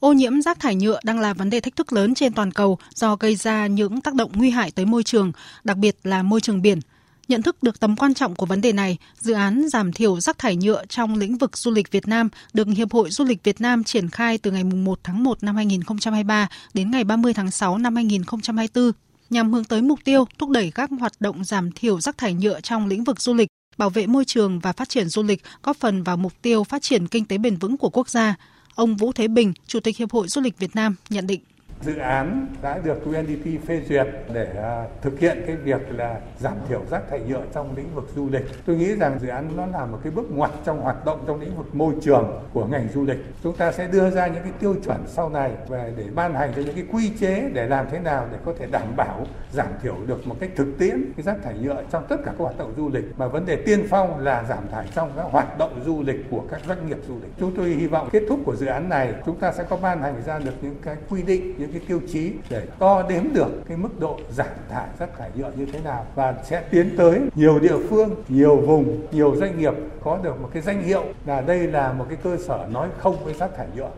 Ô nhiễm rác thải nhựa đang là vấn đề thách thức lớn trên toàn cầu do gây ra những tác động nguy hại tới môi trường, đặc biệt là môi trường biển. Nhận thức được tầm quan trọng của vấn đề này, dự án giảm thiểu rác thải nhựa trong lĩnh vực du lịch Việt Nam được Hiệp hội Du lịch Việt Nam triển khai từ ngày 1 tháng 1 năm 2023 đến ngày 30 tháng 6 năm 2024 nhằm hướng tới mục tiêu thúc đẩy các hoạt động giảm thiểu rác thải nhựa trong lĩnh vực du lịch, bảo vệ môi trường và phát triển du lịch, góp phần vào mục tiêu phát triển kinh tế bền vững của quốc gia. Ông Vũ Thế Bình, Chủ tịch Hiệp hội Du lịch Việt Nam nhận định dự án đã được UNDP phê duyệt để à, thực hiện cái việc là giảm thiểu rác thải nhựa trong lĩnh vực du lịch. Tôi nghĩ rằng dự án nó là một cái bước ngoặt trong hoạt động trong lĩnh vực môi trường của ngành du lịch. Chúng ta sẽ đưa ra những cái tiêu chuẩn sau này về để ban hành cho những cái quy chế để làm thế nào để có thể đảm bảo giảm thiểu được một cách thực tiễn cái rác thải nhựa trong tất cả các hoạt động du lịch. Mà vấn đề tiên phong là giảm thải trong các hoạt động du lịch của các doanh nghiệp du lịch. Chúng tôi hy vọng kết thúc của dự án này chúng ta sẽ có ban hành ra được những cái quy định, những những cái tiêu chí để đo đếm được cái mức độ giảm thải rác thải nhựa như thế nào và sẽ tiến tới nhiều địa phương, nhiều vùng, nhiều doanh nghiệp có được một cái danh hiệu là đây là một cái cơ sở nói không với rác thải nhựa.